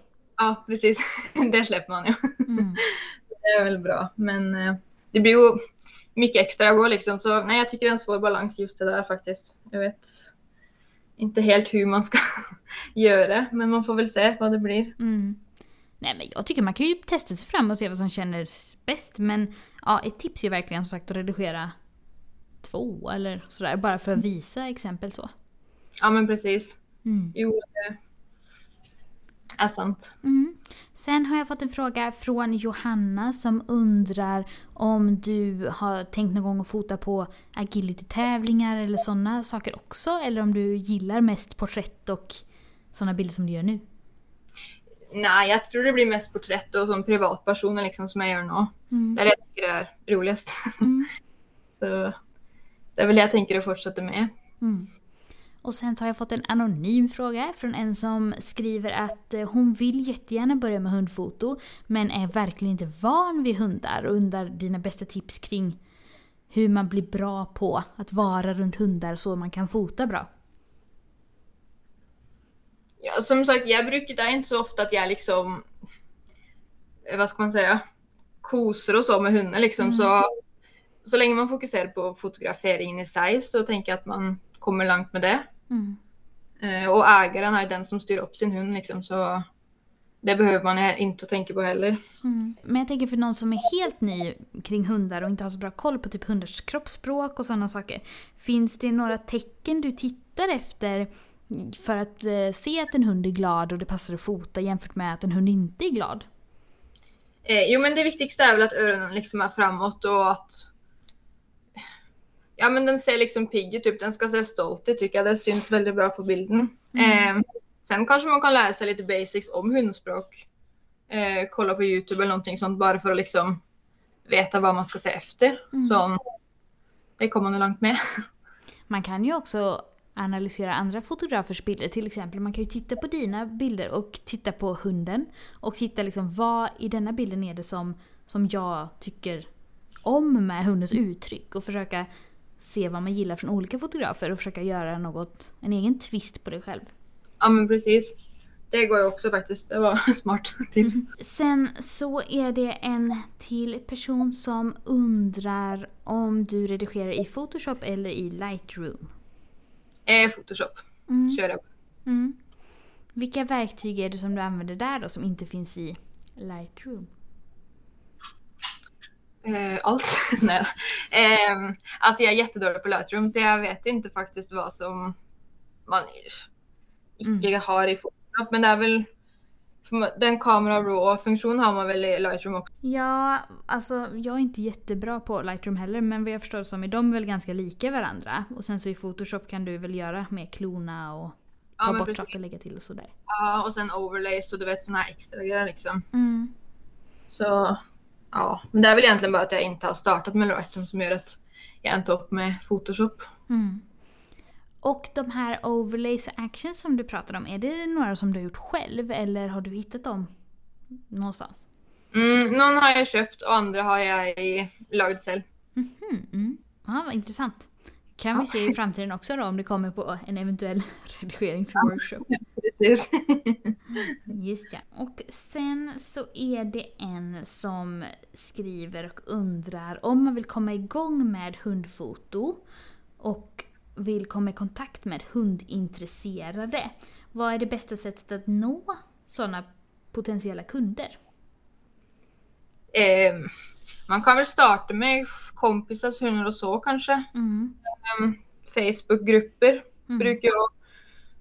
Speaker 2: Ja, precis. det släpper man ju.
Speaker 1: Mm.
Speaker 2: Det är väl bra, men eh, det blir ju mycket extra gå liksom. Så nej, jag tycker det är en svår balans just det där faktiskt. Jag vet inte helt hur man ska göra, men man får väl se vad det blir.
Speaker 1: Mm. Nej men jag tycker man kan ju testa sig fram och se vad som känns bäst. Men ja, ett tips är ju verkligen som sagt att redigera två eller sådär. Bara för att visa exempel så.
Speaker 2: Ja, men precis.
Speaker 1: Mm.
Speaker 2: Jo, det, är sant.
Speaker 1: Mm. Sen har jag fått en fråga från Johanna som undrar om du har tänkt någon gång att fota på agility-tävlingar eller sådana saker också? Eller om du gillar mest porträtt och sådana bilder som du gör nu?
Speaker 2: Nej, jag tror det blir mest porträtt och som privatpersoner liksom som jag gör nu.
Speaker 1: Mm.
Speaker 2: Det är det jag tycker är roligast.
Speaker 1: Mm.
Speaker 2: Så det är väl det jag tänker att fortsätta med.
Speaker 1: Mm. Och sen så har jag fått en anonym fråga från en som skriver att eh, hon vill jättegärna börja med hundfoto men är verkligen inte van vid hundar och undrar dina bästa tips kring hur man blir bra på att vara runt hundar så man kan fota bra.
Speaker 2: Ja, som sagt, jag brukar, det är inte så ofta att jag liksom, eh, vad ska man säga, koser och så med hundar liksom.
Speaker 1: Mm.
Speaker 2: Så, så länge man fokuserar på fotograferingen i sig så tänker jag att man kommer långt med det.
Speaker 1: Mm.
Speaker 2: Eh, och ägaren är den som styr upp sin hund liksom, så det behöver man inte tänka på heller.
Speaker 1: Mm. Men jag tänker för någon som är helt ny kring hundar och inte har så bra koll på typ hundars kroppsspråk och sådana saker. Finns det några tecken du tittar efter för att eh, se att en hund är glad och det passar att fota jämfört med att en hund inte är glad?
Speaker 2: Eh, jo men det viktigaste är väl att öronen liksom är framåt och att Ja men den ser liksom pigg ut, typ. den ska se stolt ut tycker jag. Det syns väldigt bra på bilden.
Speaker 1: Mm.
Speaker 2: Eh, sen kanske man kan lära sig lite basics om hundspråk. Eh, kolla på Youtube eller någonting sånt bara för att liksom veta vad man ska se efter.
Speaker 1: Mm.
Speaker 2: Så det kommer man långt med.
Speaker 1: Man kan ju också analysera andra fotografers bilder. Till exempel man kan ju titta på dina bilder och titta på hunden. Och titta liksom vad i denna bilden är det som, som jag tycker om med hundens uttryck. Och försöka se vad man gillar från olika fotografer och försöka göra något, en egen twist på det själv.
Speaker 2: Ja men precis. Det går ju också faktiskt. Det var smart tips.
Speaker 1: Sen så är det en till person som undrar om du redigerar i Photoshop eller i Lightroom.
Speaker 2: Eh, Photoshop
Speaker 1: Mm.
Speaker 2: kör jag.
Speaker 1: Mm. Vilka verktyg är det som du använder där då som inte finns i Lightroom?
Speaker 2: Eh, allt. Nej. Eh, alltså jag är jättedålig på Lightroom så jag vet inte faktiskt vad som man icke har i Photoshop. Men det är väl den kamera raw-funktionen har man väl i Lightroom också.
Speaker 1: Ja, alltså jag är inte jättebra på Lightroom heller men vad jag förstår som är de väl ganska lika varandra. Och sen så i Photoshop kan du väl göra med klona och ta
Speaker 2: Ja,
Speaker 1: bort saker och lägga till och sådär.
Speaker 2: Ja, och sen overlays och du vet såna här extra grejer liksom.
Speaker 1: Mm.
Speaker 2: Så ja, men det är väl egentligen bara att jag inte har startat med Lightroom som gör att jag inte upp med Photoshop.
Speaker 1: Mm. Och de här overlays och actions som du pratar om, är det några som du har gjort själv eller har du hittat dem någonstans?
Speaker 2: Mm, någon har jag köpt och andra har jag i laget själv.
Speaker 1: Mhm, mm. Ja, vad intressant. Kan vi se i framtiden också då om det kommer på en eventuell redigeringsworkshop.
Speaker 2: Precis.
Speaker 1: Just ja. Och sen så är det en som skriver och undrar om man vill komma igång med hundfoto och vill komma i kontakt med hundintresserade. Vad är det bästa sättet att nå sådana potentiella kunder?
Speaker 2: Eh, man kan väl starta med kompisars hundar och så kanske.
Speaker 1: Mm.
Speaker 2: Em, Facebookgrupper
Speaker 1: Mm.
Speaker 2: brukar jag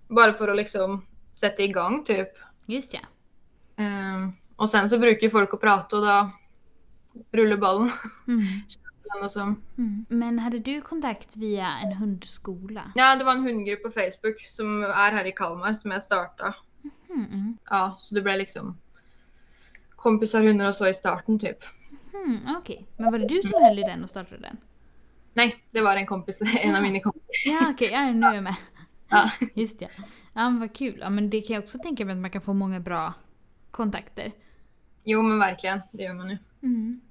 Speaker 2: bara för att liksom sätta igång typ.
Speaker 1: Just ja.
Speaker 2: Em, och sen så brukar folk att prata och då rullar bollen.
Speaker 1: Mm. Mm. Men hade du kontakt via en hundskola?
Speaker 2: Ja, det var en hundgrupp på Facebook som är här i Kalmar som jag startade.
Speaker 1: Mm.
Speaker 2: Ja, så det blev liksom kompisar, hundar och så i starten typ.
Speaker 1: Mm, Okej, men var det du som höll i den och startade den?
Speaker 2: Nej, det var en kompis, en av mina kompisar.
Speaker 1: Ja okej, ja, nu är jag med.
Speaker 2: Ja.
Speaker 1: Just det. Ja men vad kul. Ja men det kan jag också tänka mig att man kan få många bra kontakter.
Speaker 2: Jo men verkligen, det gör man nu.
Speaker 1: Mm.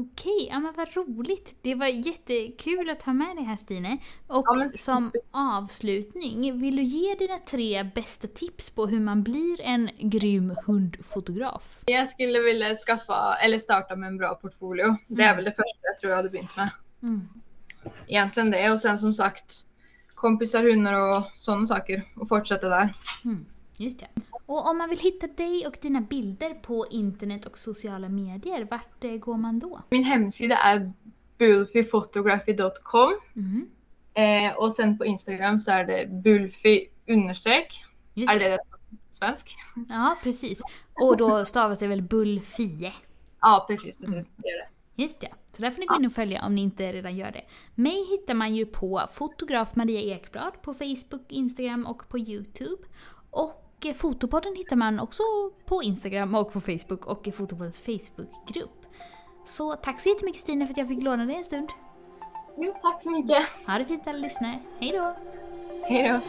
Speaker 1: Okej, ja men vad roligt. Det var jättekul att ha med dig här Stine. Och
Speaker 2: Ja, men
Speaker 1: som avslutning, vill du ge dina tre bästa tips på hur man blir en grym hundfotograf?
Speaker 2: Jag skulle vilja skaffa, eller starta med en bra portfolio. Det är
Speaker 1: Mm.
Speaker 2: väl det första jag tror jag hade börjat med.
Speaker 1: Mm.
Speaker 2: Egentligen det och sen som sagt kompisar, hundar och sådana saker och fortsätta där.
Speaker 1: Mm. Just det. Och om man vill hitta dig och dina bilder på internet och sociala medier, vart eh, går man då?
Speaker 2: Min hemsida är bulfiphotography.com
Speaker 1: Mm.
Speaker 2: eh, och sen på Instagram så är det bulfi understreck.
Speaker 1: Just
Speaker 2: Är det. det svensk.
Speaker 1: Ja, precis. Och då stavas det väl Bullfie?
Speaker 2: Ja, precis, precis. Det är det.
Speaker 1: Just det. Så där får ni gå in och följa om ni inte redan gör det. Mig hittar man ju på fotograf Maria Ekblad på Facebook, Instagram och på Youtube. Och eh, Fotopodden hittar man också på Instagram och på Facebook och i Fotopoddens Facebookgrupp. Så tack så jättemycket Stina för att jag fick låna dig en stund.
Speaker 2: Jo, tack så mycket.
Speaker 1: Ha det fint alla lyssnare. Hej då!
Speaker 2: Hej då.